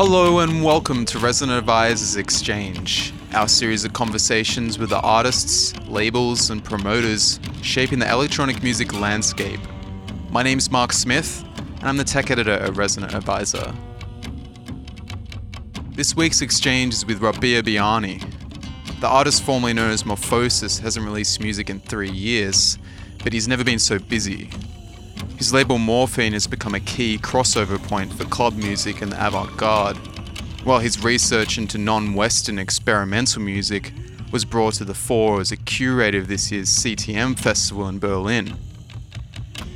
Hello and welcome to Resident Advisor's Exchange, our series of conversations with the artists, labels, and promoters shaping the electronic music landscape. My name's Mark Smith, and I'm the tech editor at Resonant Advisor. This week's exchange is with Rabih Beaini. The artist formerly known as Morphosis hasn't released music in three years, but he's never been so busy. His label Morphine has become a key crossover point for club music and the avant garde, while his research into non Western experimental music was brought to the fore as a curator of this year's CTM festival in Berlin.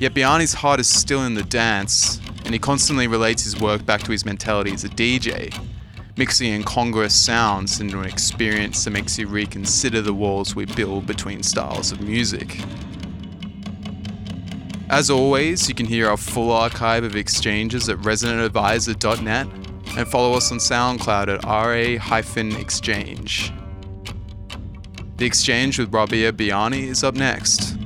Yet Beaini's heart is still in the dance, and he constantly relates his work back to his mentality as a DJ, mixing incongruous sounds into an experience that makes you reconsider the walls we build between styles of music. As always, you can hear our full archive of exchanges at residentadvisor.net and follow us on SoundCloud at ra-exchange. The exchange with Rabih Beaini is up next.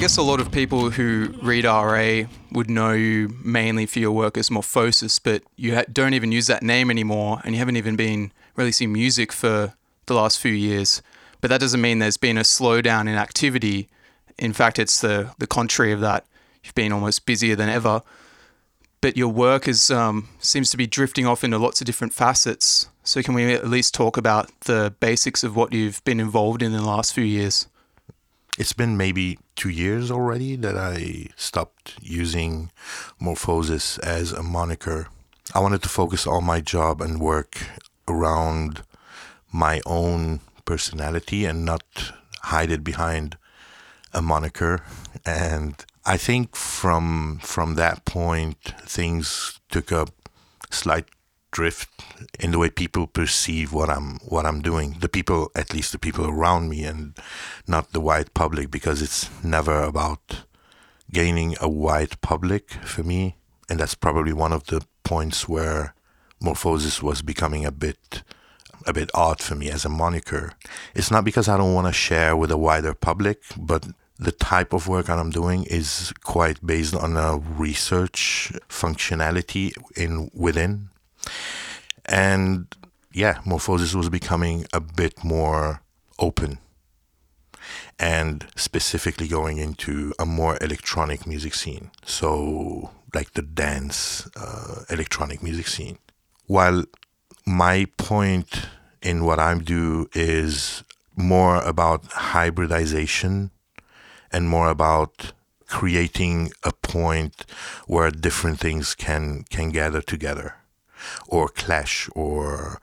Guess a lot of people who read RA would know you mainly for your work as Morphosis, but you ha- don't even use that name anymore, and you haven't even been releasing music for the last few years. But that doesn't mean there's been a slowdown in activity. In fact, it's the the contrary of that. You've been almost busier than ever. But your work is um, seems to be drifting off into lots of different facets. So can we at least talk about the basics of what you've been involved in in the last few years? It's been maybe two years already that I stopped using Morphosis as a moniker. I wanted to focus all my job and work around my own personality and not hide it behind a moniker. And I think from from that point, things took a slight drift in the way people perceive what I'm what I'm doing. The people, at least the people around me, and not the wide public, because it's never about gaining a wide public for me. And that's probably one of the points where Morphosis was becoming a bit a bit odd for me as a moniker. It's not because I don't want to share with a wider public, but the type of work that I'm doing is quite based on a research functionality in within and yeah, Morphosis was becoming a bit more open and specifically going into a more electronic music scene. So, like the dance uh, electronic music scene. While my point in what I do is more about hybridization and more about creating a point where different things can can gather together or clash or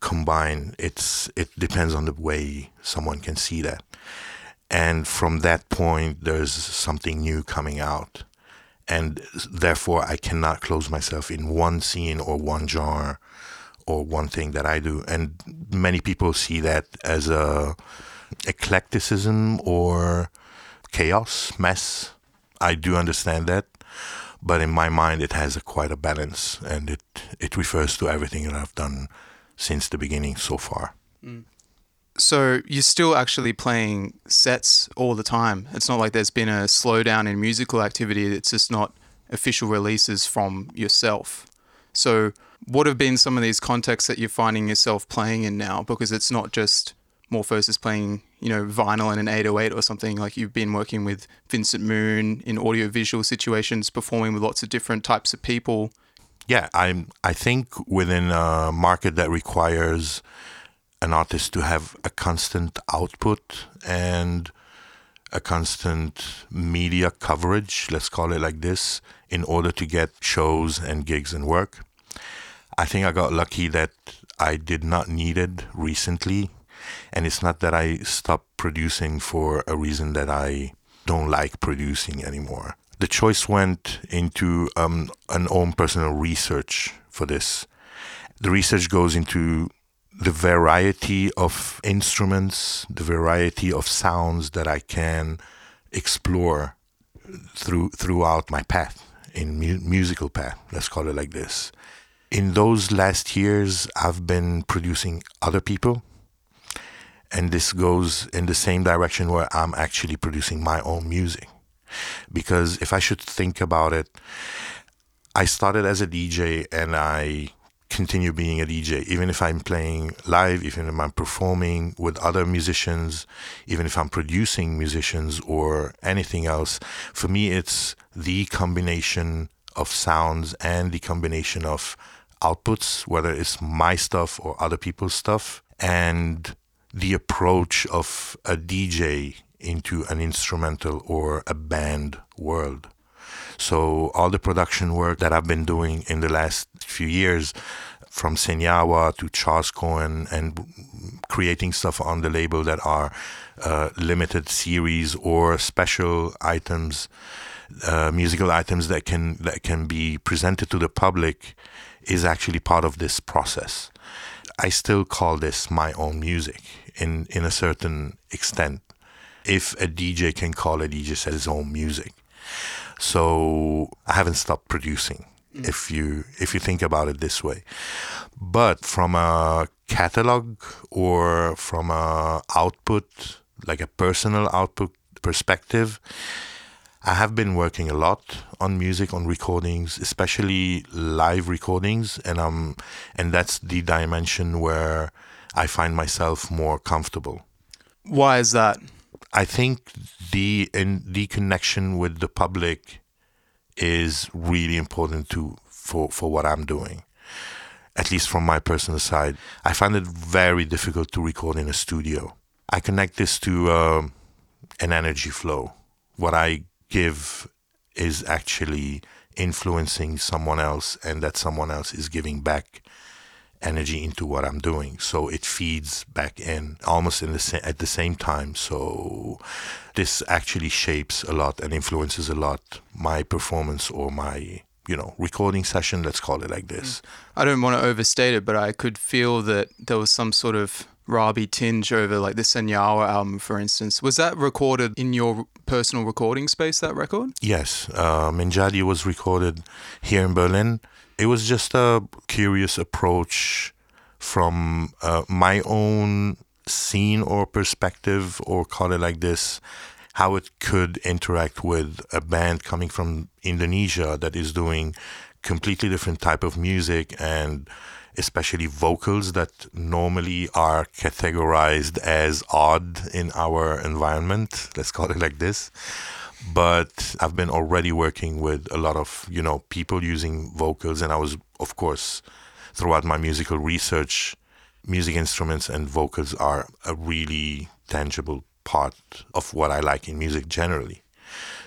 combine. It's it depends on the way someone can see that. And from that point, there's something new coming out, and therefore I cannot close myself in one scene or one genre or one thing that I do. And many people see that as a eclecticism or chaos, mess. I do understand that, but in my mind it has a quite a balance and it it refers to everything that I've done since the beginning so far. Mm. So you're still actually playing sets all the time. It's not like there's been a slowdown in musical activity. It's just not official releases from yourself. So what have been some of these contexts that you're finding yourself playing in now? Because it's not just Morphosis playing, you know, vinyl and an 808 or something. Like you've been working with Vincent Moon in audiovisual situations, performing with lots of different types of people. Yeah, I'm. I think within a market that requires an artist to have a constant output and a constant media coverage, let's call it like this, in order to get shows and gigs and work. I think I got lucky that I did not need it recently. And it's not that I stopped producing for a reason that I don't like producing anymore. The choice went into um, an own personal research for this. The research goes into the variety of instruments, the variety of sounds that I can explore through throughout my path in mu- musical path. Let's call it like this. In those last years, I've been producing other people, and this goes in the same direction where I'm actually producing my own music. Because if I should think about it, I started as a DJ and I continue being a DJ, even if I'm playing live, even if I'm performing with other musicians, even if I'm producing musicians or anything else. For me, it's the combination of sounds and the combination of outputs, whether it's my stuff or other people's stuff, and the approach of a DJ into an instrumental or a band world. So all the production work that I've been doing in the last few years, from Senyawa to Charles Cohen, and creating stuff on the label that are uh, limited series or special items, uh, musical items that can that can be presented to the public, is actually part of this process. I still call this my own music in in a certain extent. If a DJ can call a DJ his own music. So I haven't stopped producing. Mm. If you if you think about it this way, but from a catalog or from a output, like a personal output perspective, I have been working a lot on music, on recordings, especially live recordings, and um, and that's the dimension where I find myself more comfortable. Why is that? I think the in the connection with the public is really important to for for what I'm doing. At least from my personal side, I find it very difficult to record in a studio. I connect this to uh, an energy flow. What I give is actually influencing someone else, and that someone else is giving back energy into what I'm doing. So it feeds back in almost in the sa- at the same time. So this actually shapes a lot and influences a lot my performance or my you know recording session. Let's call it like this. Mm. I don't want to overstate it, but I could feel that there was some sort of Rabih tinge over like the Senyawa album, for instance. Was that recorded in your personal recording space? That record? Yes, uh, Menjadi was recorded here in Berlin it was just a curious approach from uh, my own scene or perspective, or call it like this, how it could interact with a band coming from Indonesia that is doing completely different type of music and especially vocals that normally are categorized as odd in our environment let's call it like this but I've been already working with a lot of you know people using vocals, and I was of course throughout my musical research, music instruments and vocals are a really tangible part of what I like in music generally.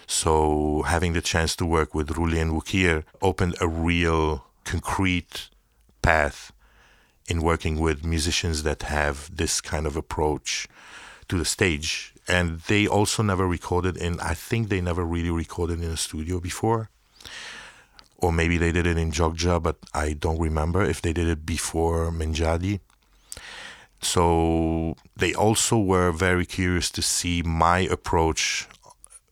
So having the chance to work with Rully and Wukir opened a real concrete path in working with musicians that have this kind of approach to the stage. And they also never recorded in i think they never really recorded in a studio before. Or maybe they did it in jogja but i don't remember if they did it before Menjadi. So they also were very curious to see my approach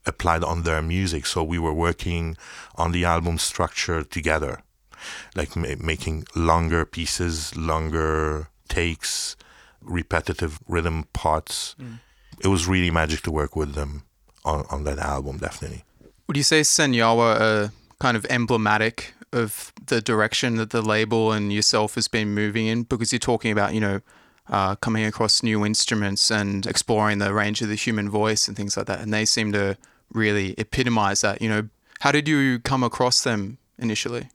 applied on their music. So we were working on the album structure together like ma- making longer pieces longer takes repetitive rhythm parts mm it was really magic to work with them on, on that album, definitely. Would you say Senyawa are kind of emblematic of the direction that the label and yourself has been moving in? Because you're talking about, you know, uh, coming across new instruments and exploring the range of the human voice and things like that. And they seem to really epitomize that. You know, how did you come across them initially?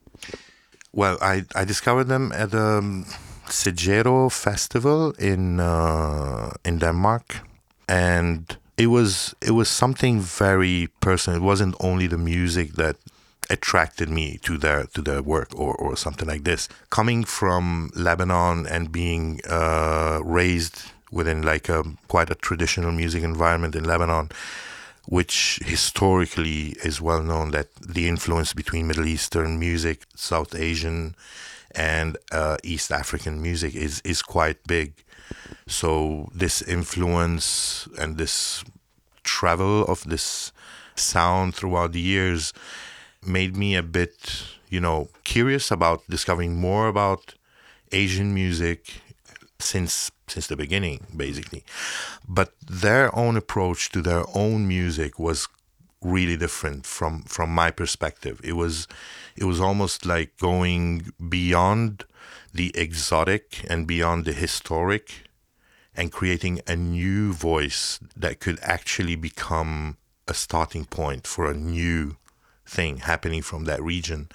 Well, I, I discovered them at um, Segero Festival in uh, in Denmark, and it was it was something very personal. It wasn't only the music that attracted me to their to their work or, or something like this. Coming from Lebanon and being uh, raised within like a quite a traditional music environment in Lebanon, which historically is well known that the influence between Middle Eastern music, South Asian, and uh, East African music is is quite big. So this influence and this travel of this sound throughout the years made me a bit, you know, curious about discovering more about Asian music since since the beginning, basically. But their own approach to their own music was really different from from my perspective. It was it was almost like going beyond the exotic and beyond the historic and creating a new voice that could actually become a starting point for a new thing happening from that region.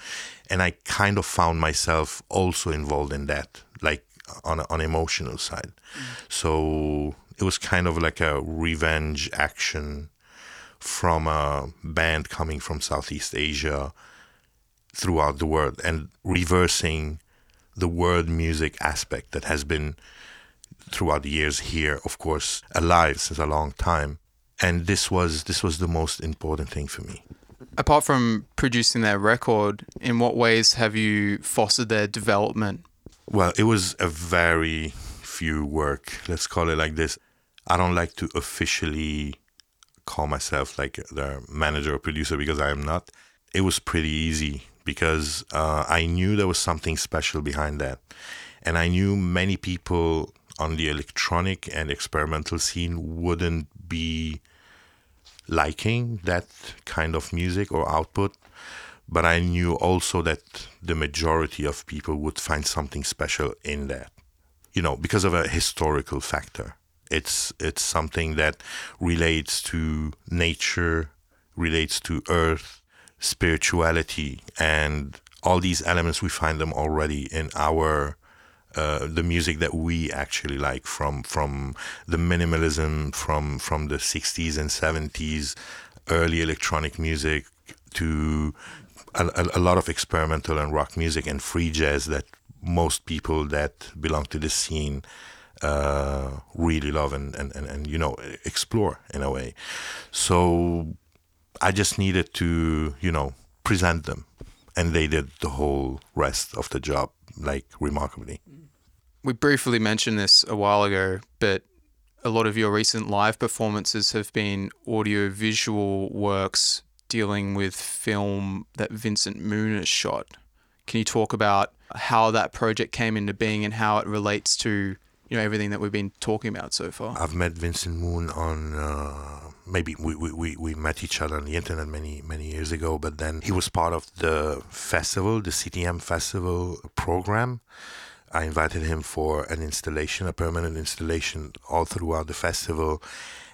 And I kind of found myself also involved in that, like on on emotional side. Mm. So it was kind of like a revenge action from a band coming from Southeast Asia throughout the world and reversing the world music aspect that has been throughout the years here, of course, alive since a long time. And this was this was the most important thing for me. Apart from producing their record, in what ways have you fostered their development? Well, it was a very few work. Let's call it like this. I don't like to officially call myself like the manager or producer because I am not. It was pretty easy because uh, I knew there was something special behind that. And I knew many people on the electronic and experimental scene wouldn't be liking that kind of music or output. But I knew also that the majority of people would find something special in that, you know, because of a historical factor. It's it's something that relates to nature, relates to earth, spirituality, and all these elements. We find them already in our uh, the music that we actually like from from the minimalism from from the 60s and 70s early electronic music to a, a, lot of experimental and rock music and free jazz that most people that belong to this scene uh, really love and, and, and, and, you know, explore in a way. So I just needed to, you know, present them. And they did the whole rest of the job, like remarkably. We briefly mentioned this a while ago, but a lot of your recent live performances have been audio visual works dealing with film that Vincent Moon has shot. Can you talk about how that project came into being and how it relates to you know everything that we've been talking about so far? I've met Vincent Moon on uh, maybe we, we, we met each other on the internet many many years ago, but then he was part of the festival, the CTM festival program. I invited him for an installation, a permanent installation, all throughout the festival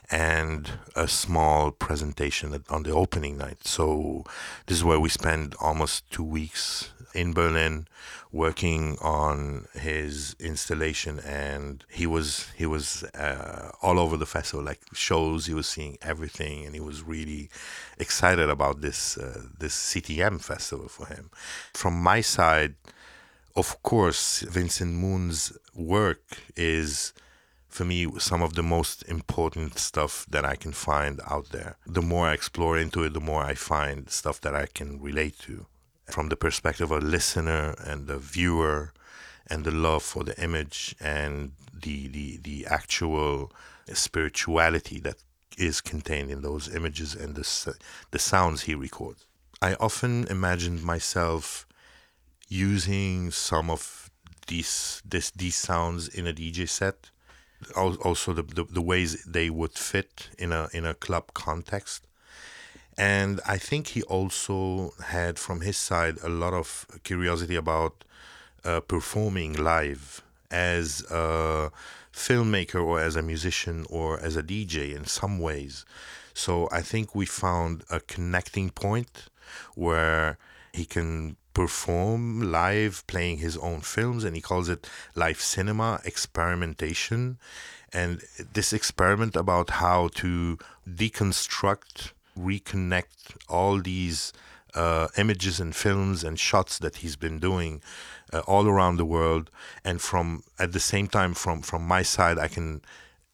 and a small presentation on the opening night. So this is where we spent almost two weeks in Berlin working on his installation and he was he was uh, all over the festival like shows he was seeing everything and he was really excited about this uh, this CTM festival for him from my side of course Vincent Moon's work is for me some of the most important stuff that I can find out there. The more I explore into it, the more I find stuff that I can relate to from the perspective of a listener and the viewer and the love for the image and the the, the actual spirituality that is contained in those images and the the sounds he records. I often imagined myself using some of these this these sounds in a DJ set also the, the, the ways they would fit in a in a club context and I think he also had from his side a lot of curiosity about uh, performing live as a filmmaker or as a musician or as a DJ in some ways. So I think we found a connecting point where He can perform live playing his own films and he calls it live cinema experimentation. And this experiment about how to deconstruct reconnect all these uh, images and films and shots that he's been doing uh, all around the world. And from at the same time from from my side i can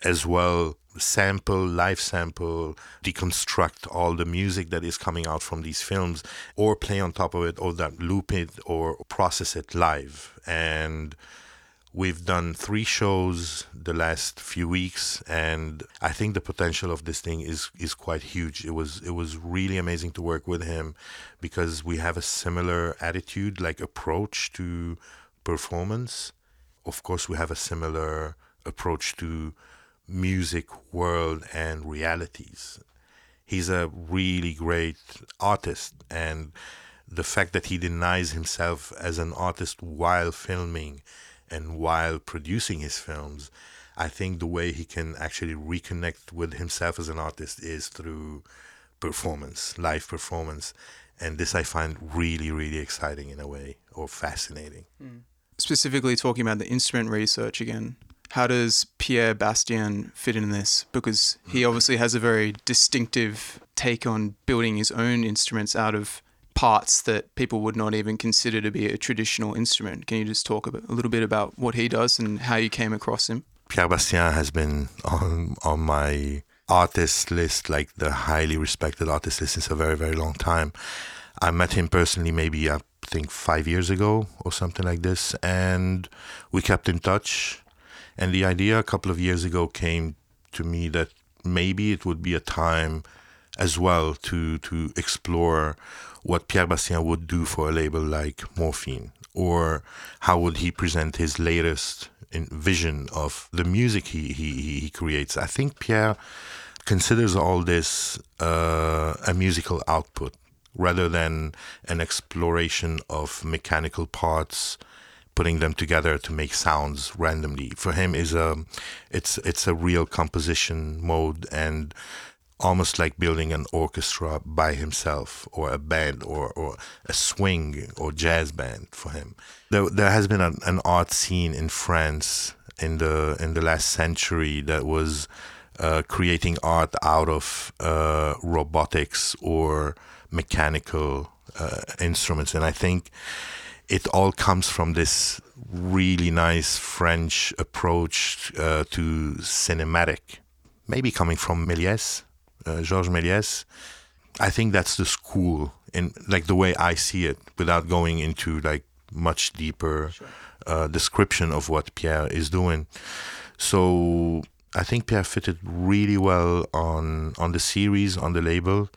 as well sample live sample deconstruct all the music that is coming out from these films or play on top of it or that loop it or process it live and We've done three shows the last few weeks, and I think the potential of this thing is is quite huge. It was it was really amazing to work with him because we have a similar attitude, like approach to performance. Of course, we have a similar approach to music world and realities. He's a really great artist, and the fact that he denies himself as an artist while filming and while producing his films, I think the way he can actually reconnect with himself as an artist is through performance, live performance. And this I find really, really exciting in a way or fascinating. Mm. Specifically, talking about the instrument research again, how does Pierre Bastien fit in this? Because he obviously has a very distinctive take on building his own instruments out of parts that people would not even consider to be a traditional instrument. Can you just talk a, bit, a little bit about what he does and how you came across him? Pierre Bastien has been on on my artist list, like the highly respected artist list, since a very very long time. I met him personally, maybe I think five years ago or something like this, and we kept in touch. And the idea a couple of years ago came to me that maybe it would be a time as well to to explore what Pierre Bastien would do for a label like Morphine, or how would he present his latest vision of the music he, he, he creates. I think Pierre considers all this uh, a musical output rather than an exploration of mechanical parts putting them together to make sounds randomly for him is a it's it's a real composition mode and almost like building an orchestra by himself or a band or, or a swing or jazz band for him. There, there has been an, an art scene in France in the in the last century that was uh, creating art out of uh, robotics or mechanical uh, instruments, and I think it all comes from this really nice French approach uh, to cinematic, maybe coming from Méliès uh, Georges Méliès. I think that's the school in like the way I see it, without going into like much deeper sure. uh, description of what Pierre is doing. So I think Pierre fitted really well on on the series, on the label,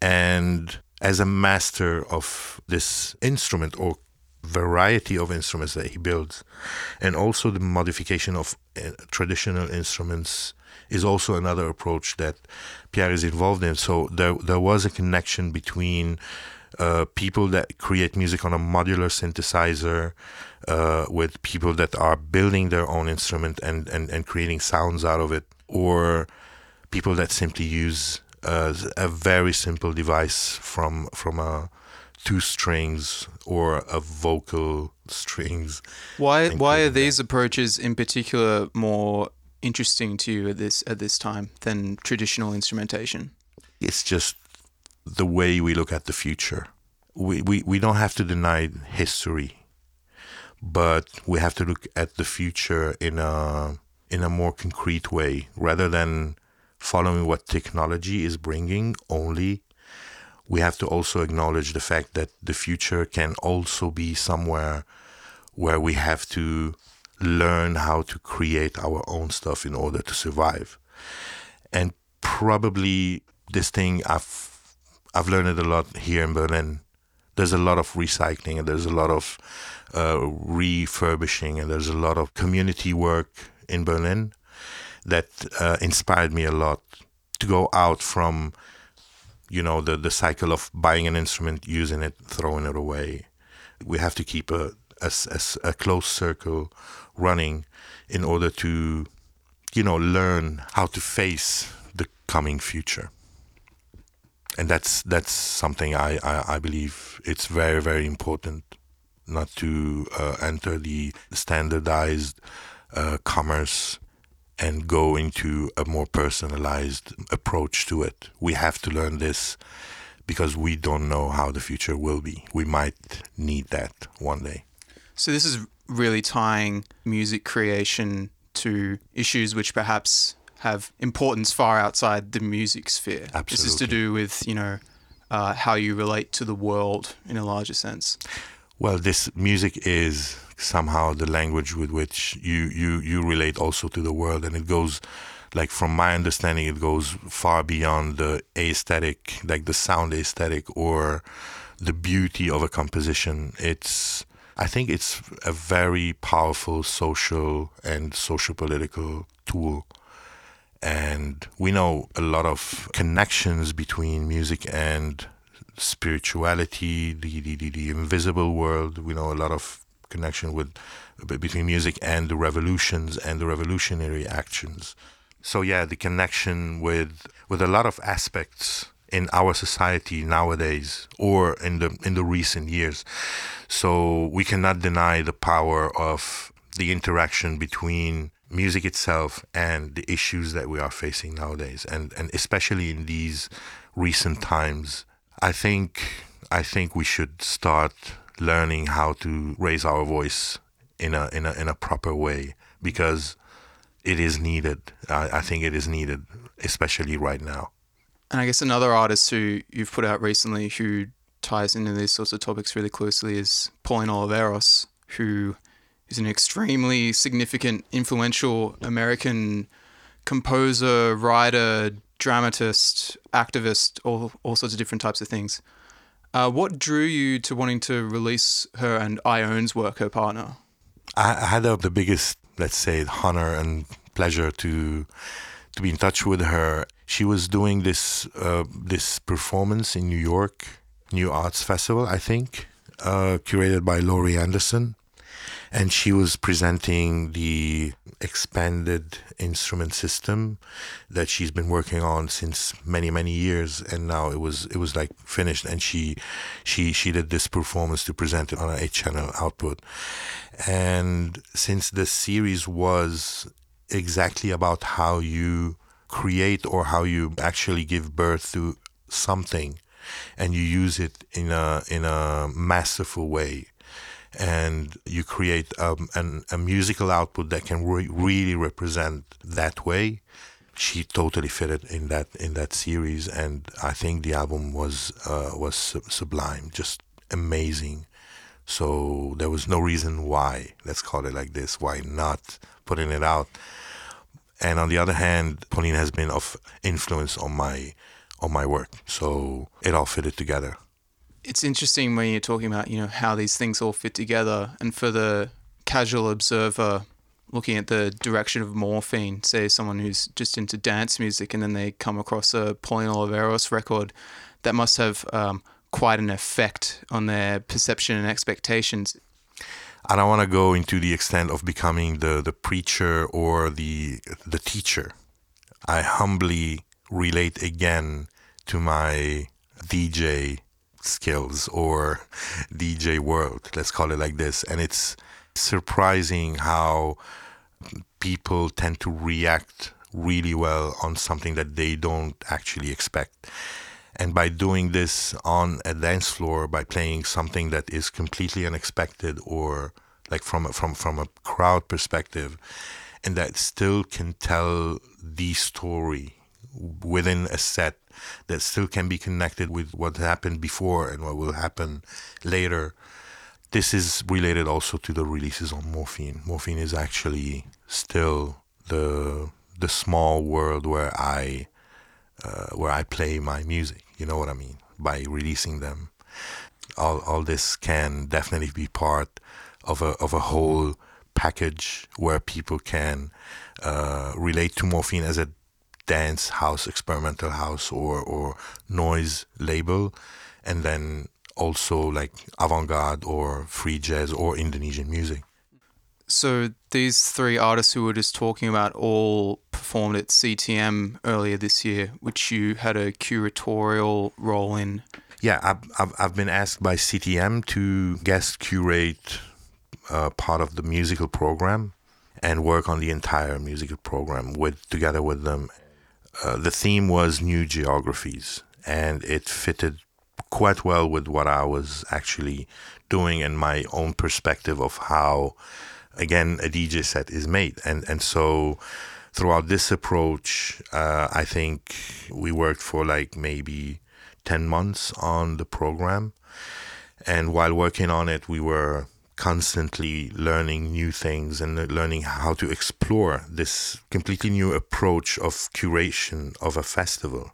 and as a master of this instrument or variety of instruments that he builds, and also the modification of uh, traditional instruments is also another approach that Pierre is involved in. So there there was a connection between uh, people that create music on a modular synthesizer uh, with people that are building their own instrument and, and, and creating sounds out of it, or people that simply use uh, a very simple device from from a two strings or a vocal strings. Why why are these approaches in particular more interesting to you at this at this time than traditional instrumentation? It's just the way we look at the future. We, we, we don't have to deny history, but we have to look at the future in a in a more concrete way rather than following what technology is bringing only we have to also acknowledge the fact that the future can also be somewhere where we have to learn how to create our own stuff in order to survive. And probably this thing I've I've learned it a lot here in Berlin. There's a lot of recycling and there's a lot of uh, refurbishing and there's a lot of community work in Berlin that uh, inspired me a lot to go out from you know the the cycle of buying an instrument, using it, throwing it away. We have to keep a a, a, a close circle running in order to, you know, learn how to face the coming future. and that's that's something I, I, I believe it's very very important not to uh, enter the standardized uh, commerce and go into a more personalized approach to it. We have to learn this because we don't know how the future will be. We might need that one day. So, this is really tying music creation to issues which perhaps have importance far outside the music sphere. Absolutely. This is to do with, you know, uh, how you relate to the world in a larger sense. Well, this music is somehow the language with which you, you, you relate also to the world, and it goes like from my understanding, it goes far beyond the aesthetic, like the sound aesthetic or the beauty of a composition. It's I think it's a very powerful social and social political tool. And we know a lot of connections between music and spirituality, the, the, the, the invisible world. We know a lot of connection with uh, between music and the revolutions and the revolutionary actions. So yeah, the connection with with a lot of aspects in our society nowadays or in the in the recent years. So we cannot deny the power of the interaction between music itself and the issues that we are facing nowadays and and especially in these recent times I think I think we should start learning how to raise our voice in a in a in a proper way because it is needed. I, I think it is needed, especially right now. And I guess another artist who you've put out recently who ties into these sorts of topics really closely is Pauline Oliveros, who is an extremely significant, influential American composer, writer, dramatist, activist, all, all sorts of different types of things. Uh, what drew you to wanting to release her and Ione's work, her partner? I had the biggest, let's say, honor and pleasure to to be in touch with her. She was doing this uh, this performance in New York, New Arts Festival, I think, uh, curated by Laurie Anderson, and she was presenting the expanded instrument system that she's been working on since many many years. And now it was it was like finished. And she she she did this performance to present it on an 8 channel output. And since the series was exactly about how you create or how you actually give birth to something and you use it in a in a masterful way and you create um, an, a musical output that can re- really represent that way. She totally fitted in that in that series and i think the album was uh, was sublime just amazing. So there was no reason why let's call it like this why not putting it out. And on the other hand pauline has been of influence on my on my work. So it all fitted together it's interesting when you're talking about you know how these things all fit together, and for the casual observer looking at the direction of morphine, say someone who's just into dance music, and then they come across a Pauline Oliveros record, that must have um, quite an effect on their perception and expectations. I don't want to go into the extent of becoming the, the preacher or the the teacher. I humbly relate again to my DJ skills or DJ world, let's call it like this. And it's surprising how people tend to react really well on something that they don't actually expect. And by doing this on a dance floor, by playing something that is completely unexpected or like from a, from from a crowd perspective, and that still can tell the story within a set that still can be connected with what happened before and what will happen later. This is related also to the releases on Morphine. Morphine is actually still the the small world where I uh, where I play my music. You know what I mean? By releasing them, all all this can definitely be part of a of a whole package where people can uh, relate to morphine as a dance house, experimental house, or or noise label, and then also like avant-garde or free jazz or Indonesian music. So these three artists who we were just talking about all performed at CTM earlier this year, which you had a curatorial role in. Yeah, I've, I've, I've been asked by CTM to guest curate uh, part of the musical program and work on the entire musical program with together with them. Uh, the theme was new geographies, and it fitted quite well with what I was actually doing and my own perspective of how, again, a DJ set is made. And and so throughout this approach, uh, I think we worked for like maybe ten months on the program, and while working on it, we were constantly learning new things and learning how to explore this completely new approach of curation of a festival.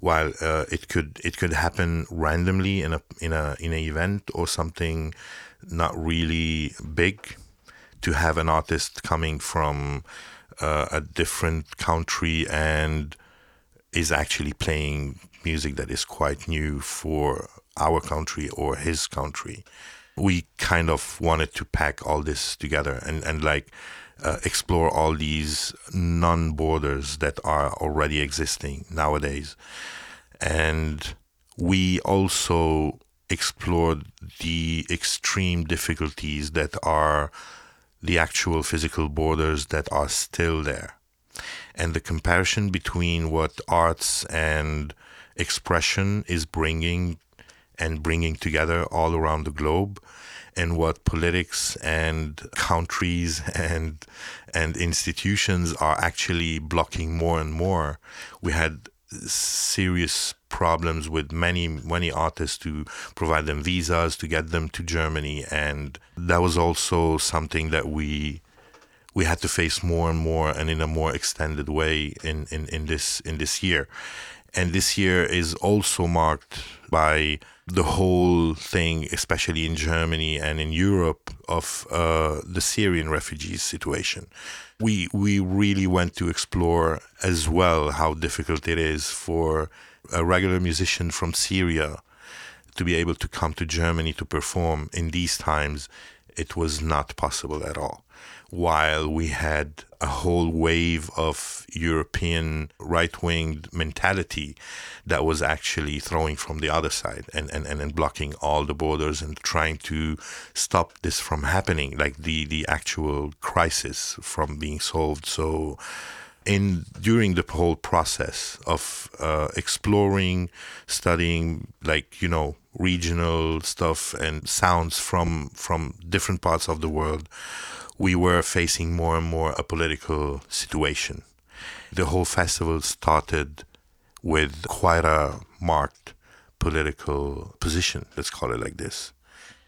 While uh, it could it could happen randomly in a in a in an event or something not really big. To have an artist coming from uh, a different country and is actually playing music that is quite new for our country or his country we kind of wanted to pack all this together and and like uh, explore all these non borders that are already existing nowadays. And we also explored the extreme difficulties that are the actual physical borders that are still there. And the comparison between what arts and expression is bringing and bringing together all around the globe and what politics and countries and and institutions are actually blocking more and more. We had serious problems with many many artists to provide them visas to get them to Germany and that was also something that we we had to face more and more and in a more extended way in, in, in this in this year. And this year is also marked by the whole thing, especially in Germany and in Europe, of uh, the Syrian refugees situation. We we really went to explore as well how difficult it is for a regular musician from Syria to be able to come to Germany to perform in these times. It was not possible at all while we had a whole wave of European right wing mentality that was actually throwing from the other side and, and, and blocking all the borders and trying to stop this from happening, like the, the actual crisis from being solved. So, in during the whole process of uh, exploring, studying, like you know, regional stuff and sounds from from different parts of the world, we were facing more and more a political situation. The whole festival started with quite a marked political position. Let's call it like this.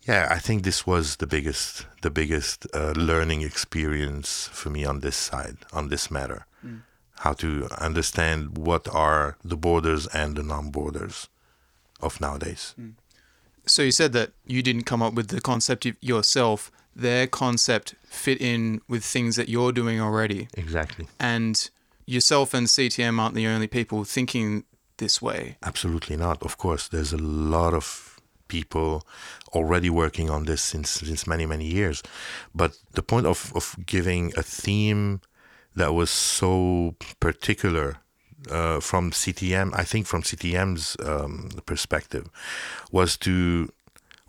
Yeah, I think this was the biggest, the biggest uh, learning experience for me on this side, on this matter. Mm. How to understand what are the borders and the non-borders of nowadays. Mm. So you said that you didn't come up with the concept yourself their concept fit in with things that you're doing already. Exactly. And yourself and CTM aren't the only people thinking this way. Absolutely not. Of course, there's a lot of people already working on this since since many many years. But the point of of giving a theme that was so particular uh, from CTM, I think from CTM's um, perspective, was to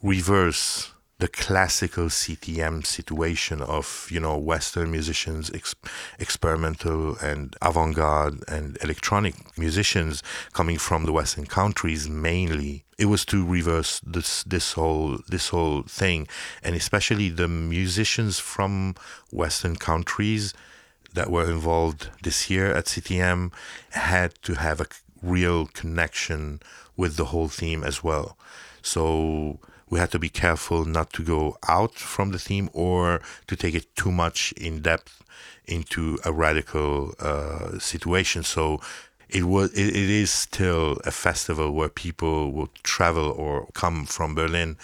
reverse the classical CTM situation of you know Western musicians, ex- experimental and avant-garde and electronic musicians coming from the Western countries mainly. It was to reverse this this whole this whole thing, and especially the musicians from Western countries that were involved this year at CTM had to have a real connection with the whole theme as well. So we had to be careful not to go out from the theme or to take it too much in depth into a radical uh, situation. So it was it, it is still a festival where people will travel or come from Berlin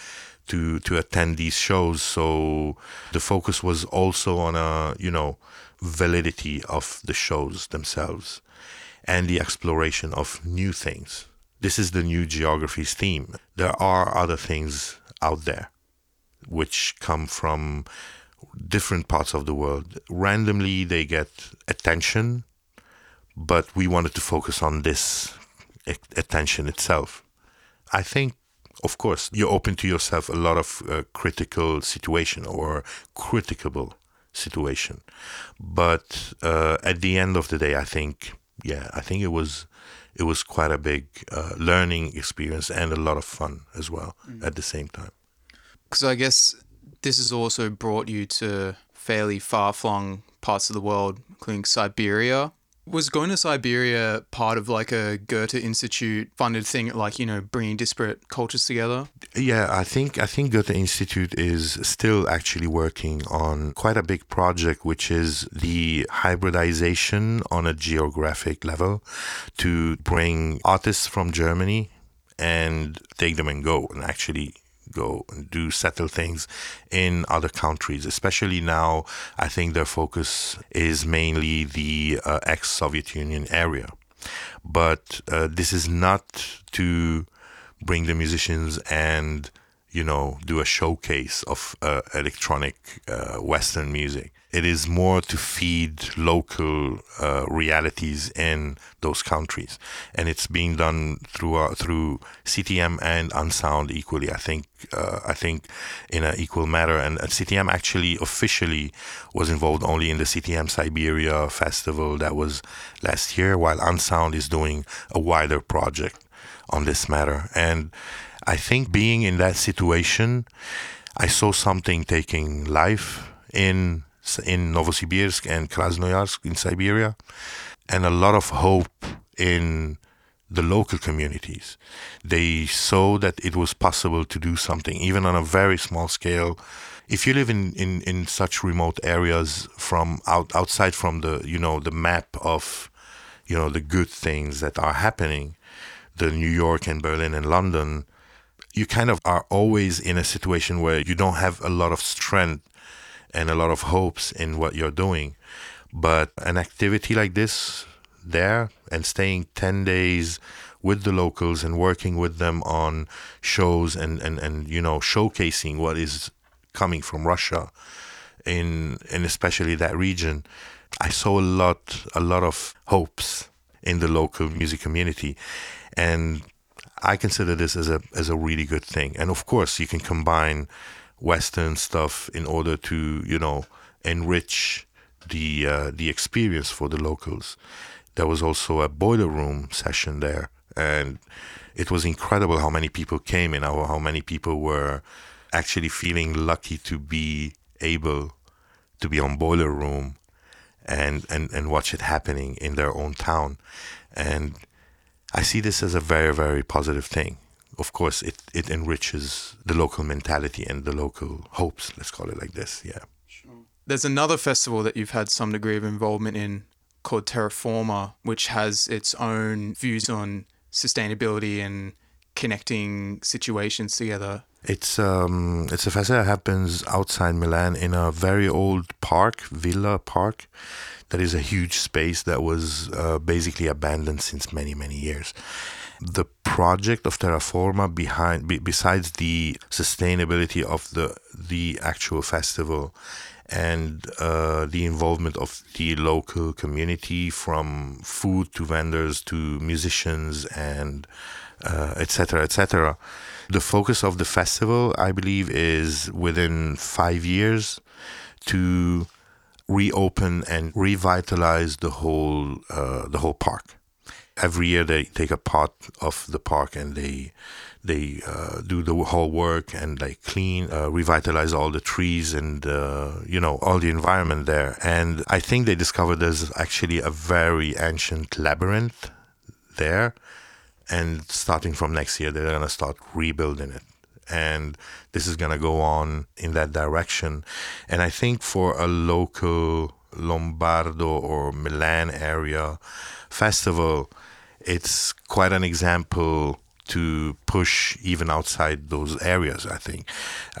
to to attend these shows. So the focus was also on a you know validity of the shows themselves and the exploration of new things. This is the new geographies theme. There are other things out there which come from different parts of the world. Randomly, they get attention, but we wanted to focus on this attention itself. I think, of course, you open to yourself a lot of uh, critical situation or criticable situation, but uh, at the end of the day, I think, yeah, I think it was it was quite a big uh, learning experience and a lot of fun as well mm. at the same time. Because I guess this has also brought you to fairly far flung parts of the world, including Siberia. Was going to Siberia part of like a Goethe Institute funded thing, like you know, bringing disparate cultures together? Yeah, I think I think Goethe Institute is still actually working on quite a big project, which is the hybridization on a geographic level to bring artists from Germany and take them and go and actually go and do settle things in other countries. Especially now, I think their focus is mainly the uh, ex Soviet Union area. But uh, this is not to bring the musicians and you know do a showcase of uh, electronic uh, Western music. It is more to feed local uh, realities in those countries, and it's being done through uh, through CTM and Unsound equally. I think uh, I think in an equal manner. And CTM actually officially was involved only in the CTM Siberia festival that was last year, while Unsound is doing a wider project on this matter. And I think being in that situation, I saw something taking life in in Novosibirsk and Krasnoyarsk in Siberia, and a lot of hope in the local communities. They saw that it was possible to do something, even on a very small scale. If you live in, in, in such remote areas from out, outside from the you know the map of you know the good things that are happening, the New York and Berlin and London, you kind of are always in a situation where you don't have a lot of strength and a lot of hopes in what you're doing. But an activity like this there and staying 10 days with the locals and working with them on shows and, and, and you know showcasing what is coming from Russia in and especially that region I saw a lot a lot of hopes in the local music community and I consider this as a as a really good thing and of course you can combine western stuff in order to you know enrich the uh, the experience for the locals there was also a boiler room session there, and it was incredible how many people came and how, how many people were actually feeling lucky to be able to be on boiler room and, and, and watch it happening in their own town. And I see this as a very, very positive thing. Of course, it, it enriches the local mentality and the local hopes, let's call it like this. Yeah. Sure. There's another festival that you've had some degree of involvement in called Terraforma, which has its own views on sustainability and connecting situations together. It's um it's a festival that happens outside Milan in a very old park, villa park, that is a huge space that was uh, basically abandoned since many many years. The project of Terraforma behind be, besides the sustainability of the the actual festival and uh, the involvement of the local community from food to vendors to musicians and etc uh, etc et the focus of the festival i believe is within five years to reopen and revitalize the whole uh, the whole park every year they take a part of the park and they they uh, do the whole work and like clean, uh, revitalize all the trees and uh, you know all the environment there. And I think they discovered there's actually a very ancient labyrinth there. And starting from next year, they're gonna start rebuilding it. And this is gonna go on in that direction. And I think for a local Lombardo or Milan area festival, it's quite an example to push even outside those areas. I think